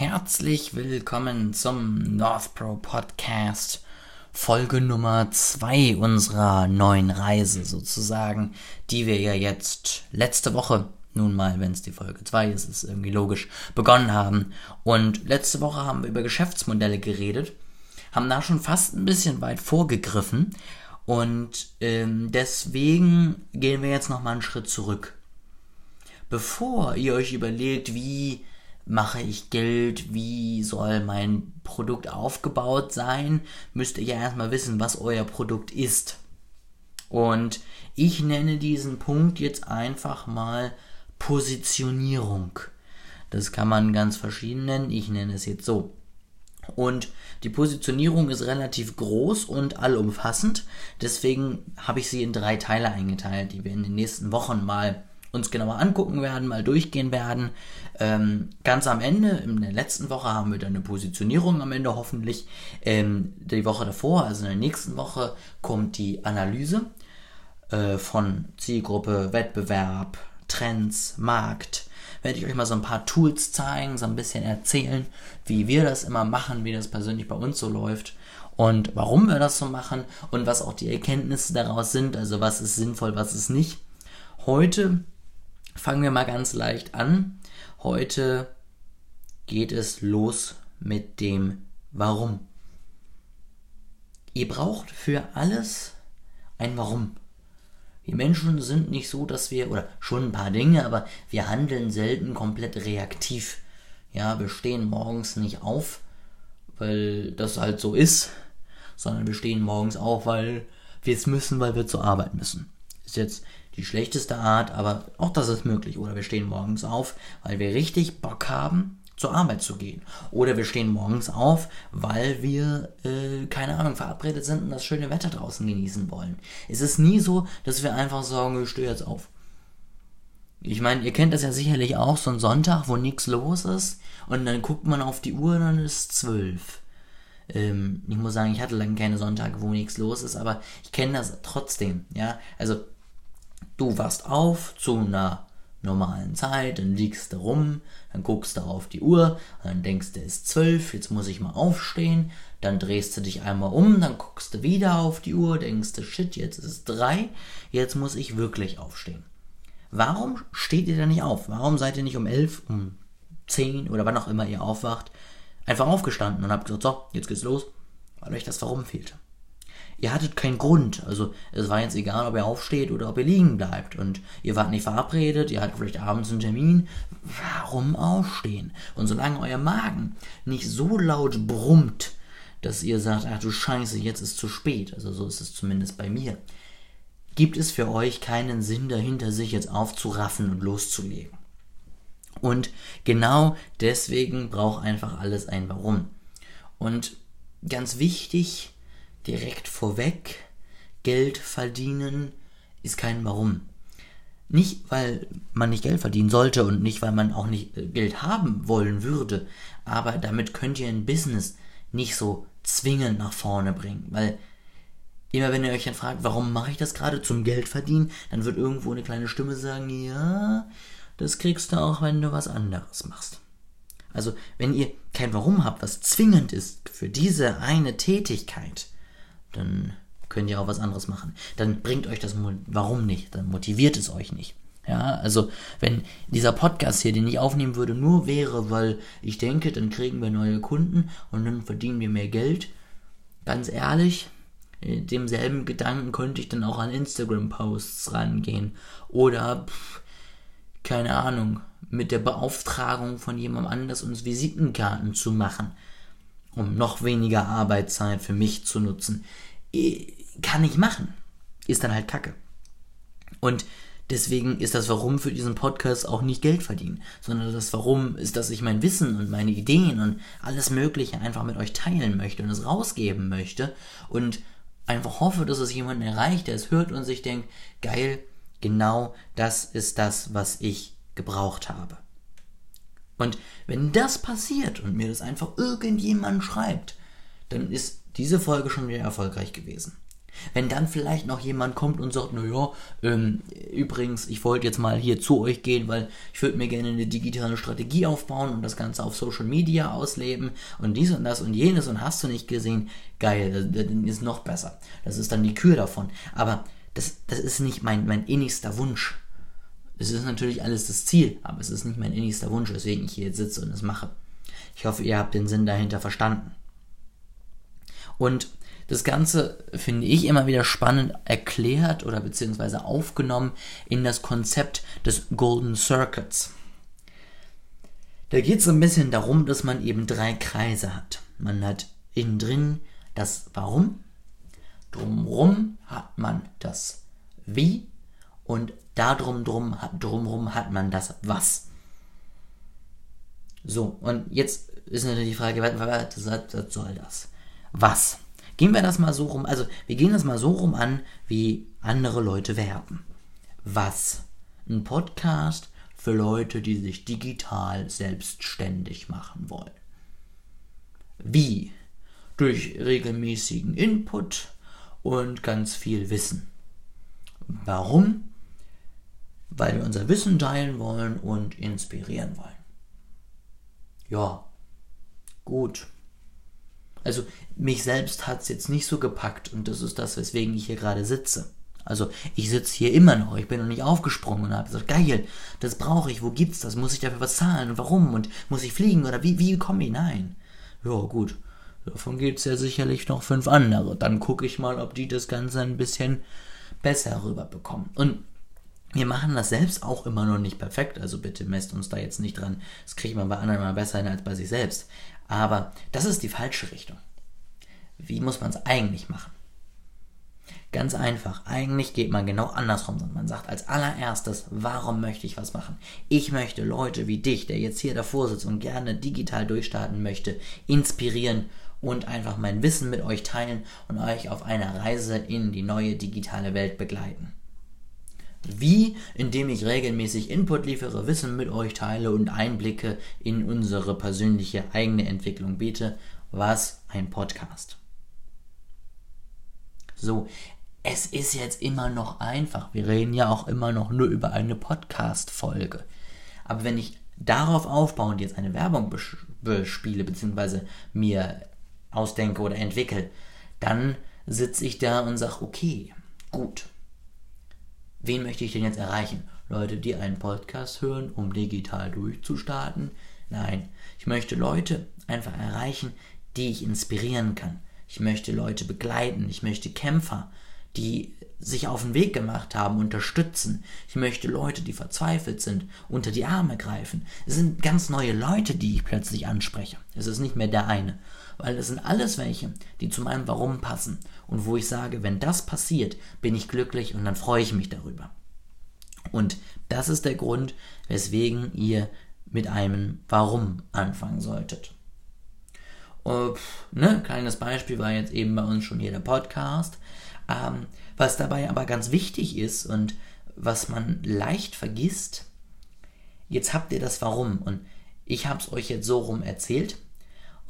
Herzlich willkommen zum Northpro Podcast, Folge Nummer 2 unserer neuen Reise sozusagen, die wir ja jetzt letzte Woche, nun mal, wenn es die Folge 2 ist, ist irgendwie logisch, begonnen haben. Und letzte Woche haben wir über Geschäftsmodelle geredet, haben da schon fast ein bisschen weit vorgegriffen und ähm, deswegen gehen wir jetzt nochmal einen Schritt zurück. Bevor ihr euch überlegt, wie mache ich Geld, wie soll mein Produkt aufgebaut sein, müsst ihr ja erstmal wissen, was euer Produkt ist. Und ich nenne diesen Punkt jetzt einfach mal Positionierung. Das kann man ganz verschieden nennen, ich nenne es jetzt so. Und die Positionierung ist relativ groß und allumfassend, deswegen habe ich sie in drei Teile eingeteilt, die wir in den nächsten Wochen mal uns genauer angucken werden, mal durchgehen werden. Ähm, ganz am Ende, in der letzten Woche, haben wir dann eine Positionierung am Ende hoffentlich. Ähm, die Woche davor, also in der nächsten Woche, kommt die Analyse äh, von Zielgruppe, Wettbewerb, Trends, Markt. Werde ich euch mal so ein paar Tools zeigen, so ein bisschen erzählen, wie wir das immer machen, wie das persönlich bei uns so läuft und warum wir das so machen und was auch die Erkenntnisse daraus sind, also was ist sinnvoll, was ist nicht. Heute Fangen wir mal ganz leicht an. Heute geht es los mit dem Warum. Ihr braucht für alles ein Warum. Wir Menschen sind nicht so, dass wir, oder schon ein paar Dinge, aber wir handeln selten komplett reaktiv. Ja, wir stehen morgens nicht auf, weil das halt so ist, sondern wir stehen morgens auf, weil wir es müssen, weil wir zur Arbeit müssen. Ist jetzt die schlechteste Art, aber auch das ist möglich. Oder wir stehen morgens auf, weil wir richtig Bock haben, zur Arbeit zu gehen. Oder wir stehen morgens auf, weil wir, äh, keine Ahnung, verabredet sind und das schöne Wetter draußen genießen wollen. Es ist nie so, dass wir einfach sagen, ich stehe jetzt auf. Ich meine, ihr kennt das ja sicherlich auch, so ein Sonntag, wo nichts los ist und dann guckt man auf die Uhr und dann ist zwölf. Ähm, ich muss sagen, ich hatte lange keine Sonntage, wo nichts los ist, aber ich kenne das trotzdem, ja. Also Du wachst auf zu einer normalen Zeit, dann liegst du rum, dann guckst du auf die Uhr, dann denkst du, es ist zwölf, jetzt muss ich mal aufstehen, dann drehst du dich einmal um, dann guckst du wieder auf die Uhr, denkst du, shit, jetzt ist es drei, jetzt muss ich wirklich aufstehen. Warum steht ihr da nicht auf? Warum seid ihr nicht um elf, um zehn oder wann auch immer ihr aufwacht, einfach aufgestanden und habt gesagt, so, jetzt geht's los, weil euch das Warum fehlte? Ihr hattet keinen Grund. Also es war jetzt egal, ob ihr aufsteht oder ob ihr liegen bleibt. Und ihr wart nicht verabredet, ihr hattet vielleicht abends einen Termin. Warum aufstehen? Und solange euer Magen nicht so laut brummt, dass ihr sagt, ach du Scheiße, jetzt ist zu spät, also so ist es zumindest bei mir, gibt es für euch keinen Sinn dahinter, sich jetzt aufzuraffen und loszulegen. Und genau deswegen braucht einfach alles ein Warum. Und ganz wichtig, direkt vorweg, Geld verdienen ist kein Warum. Nicht, weil man nicht Geld verdienen sollte und nicht, weil man auch nicht äh, Geld haben wollen würde, aber damit könnt ihr ein Business nicht so zwingend nach vorne bringen, weil immer wenn ihr euch dann fragt, warum mache ich das gerade zum Geld verdienen, dann wird irgendwo eine kleine Stimme sagen, ja, das kriegst du auch, wenn du was anderes machst. Also, wenn ihr kein Warum habt, was zwingend ist für diese eine Tätigkeit, dann könnt ihr auch was anderes machen. Dann bringt euch das, warum nicht? Dann motiviert es euch nicht. Ja, also wenn dieser Podcast hier, den ich aufnehmen würde, nur wäre, weil ich denke, dann kriegen wir neue Kunden und dann verdienen wir mehr Geld, ganz ehrlich, demselben Gedanken könnte ich dann auch an Instagram-Posts rangehen. Oder, pff, keine Ahnung, mit der Beauftragung von jemandem anders uns Visitenkarten zu machen um noch weniger Arbeitszeit für mich zu nutzen. Kann ich machen. Ist dann halt Kacke. Und deswegen ist das Warum für diesen Podcast auch nicht Geld verdienen, sondern das Warum ist, dass ich mein Wissen und meine Ideen und alles Mögliche einfach mit euch teilen möchte und es rausgeben möchte und einfach hoffe, dass es jemanden erreicht, der es hört und sich denkt, geil, genau das ist das, was ich gebraucht habe. Und wenn das passiert und mir das einfach irgendjemand schreibt, dann ist diese Folge schon wieder erfolgreich gewesen. Wenn dann vielleicht noch jemand kommt und sagt, naja, ähm, übrigens, ich wollte jetzt mal hier zu euch gehen, weil ich würde mir gerne eine digitale Strategie aufbauen und das Ganze auf Social Media ausleben und dies und das und jenes und hast du nicht gesehen, geil, das ist noch besser. Das ist dann die Kür davon. Aber das, das ist nicht mein, mein innigster Wunsch. Es ist natürlich alles das Ziel, aber es ist nicht mein innigster Wunsch, weswegen ich hier sitze und es mache. Ich hoffe, ihr habt den Sinn dahinter verstanden. Und das Ganze finde ich immer wieder spannend erklärt oder beziehungsweise aufgenommen in das Konzept des Golden Circuits. Da geht es ein bisschen darum, dass man eben drei Kreise hat. Man hat innen drin das Warum, drumrum hat man das Wie und darum drum, drumrum hat man das Was. So, und jetzt ist natürlich die Frage, was, soll das? Was? Gehen wir das mal so rum, also wir gehen das mal so rum an, wie andere Leute werben. Was? Ein Podcast für Leute, die sich digital selbstständig machen wollen. Wie? Durch regelmäßigen Input und ganz viel Wissen. Warum? Weil wir unser Wissen teilen wollen und inspirieren wollen. Ja, gut. Also mich selbst hat es jetzt nicht so gepackt und das ist das, weswegen ich hier gerade sitze. Also ich sitze hier immer noch, ich bin noch nicht aufgesprungen und habe gesagt, geil, das brauche ich, wo gibt's das? Muss ich dafür was zahlen und warum? Und muss ich fliegen oder wie, wie komme ich? Nein. Ja, gut. Davon gibt es ja sicherlich noch fünf andere. Dann gucke ich mal, ob die das Ganze ein bisschen besser rüberbekommen. Und wir machen das selbst auch immer noch nicht perfekt, also bitte messt uns da jetzt nicht dran. Das kriegt man bei anderen mal besser hin als bei sich selbst. Aber das ist die falsche Richtung. Wie muss man es eigentlich machen? Ganz einfach. Eigentlich geht man genau andersrum. Man sagt als allererstes, warum möchte ich was machen? Ich möchte Leute wie dich, der jetzt hier davor sitzt und gerne digital durchstarten möchte, inspirieren und einfach mein Wissen mit euch teilen und euch auf einer Reise in die neue digitale Welt begleiten. Wie? Indem ich regelmäßig Input liefere, Wissen mit euch teile und Einblicke in unsere persönliche eigene Entwicklung biete. Was ein Podcast. So, es ist jetzt immer noch einfach. Wir reden ja auch immer noch nur über eine Podcast-Folge. Aber wenn ich darauf aufbauend jetzt eine Werbung bespiele, beziehungsweise mir ausdenke oder entwickle, dann sitze ich da und sage, okay, gut, wen möchte ich denn jetzt erreichen? Leute, die einen Podcast hören, um digital durchzustarten? Nein, ich möchte Leute einfach erreichen, die ich inspirieren kann. Ich möchte Leute begleiten. Ich möchte Kämpfer, die sich auf den Weg gemacht haben, unterstützen. Ich möchte Leute, die verzweifelt sind, unter die Arme greifen. Es sind ganz neue Leute, die ich plötzlich anspreche. Es ist nicht mehr der eine, weil es sind alles welche, die zu meinem Warum passen und wo ich sage, wenn das passiert, bin ich glücklich und dann freue ich mich darüber. Und das ist der Grund, weswegen ihr mit einem Warum anfangen solltet. Und, ne, kleines Beispiel war jetzt eben bei uns schon hier der Podcast. Ähm, was dabei aber ganz wichtig ist und was man leicht vergisst, jetzt habt ihr das Warum und ich habe es euch jetzt so rum erzählt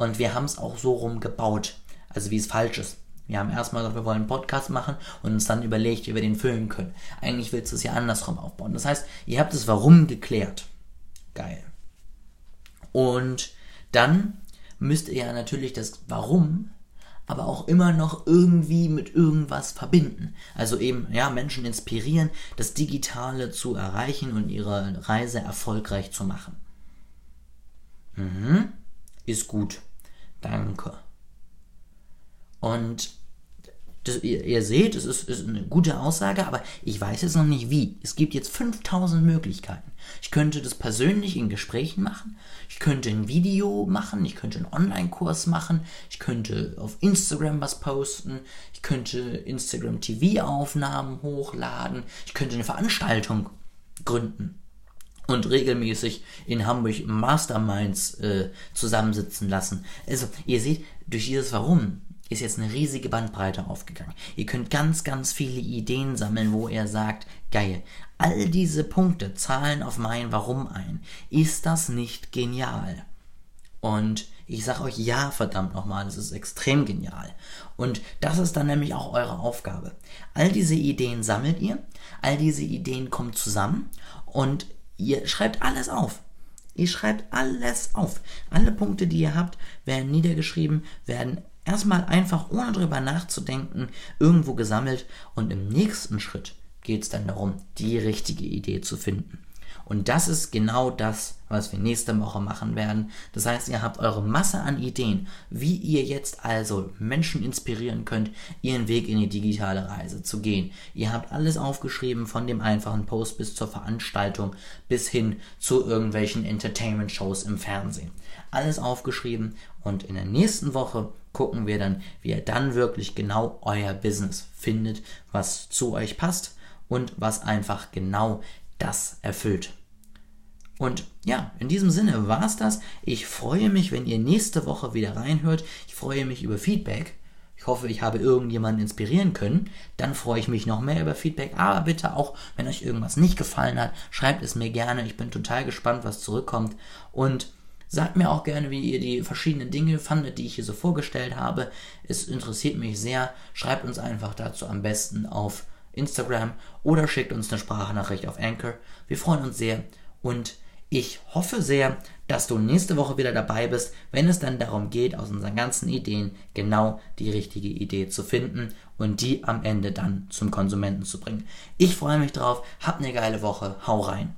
und wir haben es auch so rum gebaut, also wie es falsch ist. Wir haben erstmal gesagt, wir wollen einen Podcast machen und uns dann überlegt, wie wir den füllen können. Eigentlich willst du es ja andersrum aufbauen. Das heißt, ihr habt das Warum geklärt. Geil. Und dann müsst ihr ja natürlich das Warum aber auch immer noch irgendwie mit irgendwas verbinden. Also eben, ja, Menschen inspirieren, das Digitale zu erreichen und ihre Reise erfolgreich zu machen. Mhm. Ist gut. Danke. Und das, ihr, ihr, seht, es ist, ist, eine gute Aussage, aber ich weiß jetzt noch nicht wie. Es gibt jetzt 5000 Möglichkeiten. Ich könnte das persönlich in Gesprächen machen, ich könnte ein Video machen, ich könnte einen Online-Kurs machen, ich könnte auf Instagram was posten, ich könnte Instagram TV-Aufnahmen hochladen, ich könnte eine Veranstaltung gründen und regelmäßig in Hamburg Masterminds äh, zusammensitzen lassen. Also, ihr seht, durch dieses Warum ist jetzt eine riesige Bandbreite aufgegangen. Ihr könnt ganz, ganz viele Ideen sammeln, wo er sagt, geil, all diese Punkte zahlen auf mein Warum ein. Ist das nicht genial? Und Ich sage euch ja, verdammt nochmal, es ist extrem genial. Und das ist dann nämlich auch eure Aufgabe. All diese Ideen sammelt ihr, all diese Ideen kommen zusammen und ihr schreibt alles auf. Ihr schreibt alles auf. Alle Punkte, die ihr habt, werden niedergeschrieben, werden erstmal einfach ohne drüber nachzudenken irgendwo gesammelt und im nächsten Schritt geht es dann darum, die richtige Idee zu finden. Und das ist genau das, was wir nächste Woche machen werden. Das heißt, ihr habt eure Masse an Ideen, wie ihr jetzt also Menschen inspirieren könnt, ihren Weg in die digitale Reise zu gehen. Ihr habt alles aufgeschrieben, von dem einfachen Post bis zur Veranstaltung, bis hin zu irgendwelchen Entertainment-Shows im Fernsehen. Alles aufgeschrieben und in der nächsten Woche gucken wir dann, wie ihr dann wirklich genau euer Business findet, was zu euch passt und was einfach genau das erfüllt. Und ja, in diesem Sinne war es das. Ich freue mich, wenn ihr nächste Woche wieder reinhört. Ich freue mich über Feedback. Ich hoffe, ich habe irgendjemanden inspirieren können. Dann freue ich mich noch mehr über Feedback. Aber bitte auch, wenn euch irgendwas nicht gefallen hat, schreibt es mir gerne. Ich bin total gespannt, was zurückkommt. Und sagt mir auch gerne, wie ihr die verschiedenen Dinge fandet, die ich hier so vorgestellt habe. Es interessiert mich sehr. Schreibt uns einfach dazu am besten auf Instagram oder schickt uns eine Sprachnachricht auf Anchor. Wir freuen uns sehr und ich hoffe sehr, dass du nächste Woche wieder dabei bist, wenn es dann darum geht, aus unseren ganzen Ideen genau die richtige Idee zu finden und die am Ende dann zum Konsumenten zu bringen. Ich freue mich drauf, habt eine geile Woche, hau rein.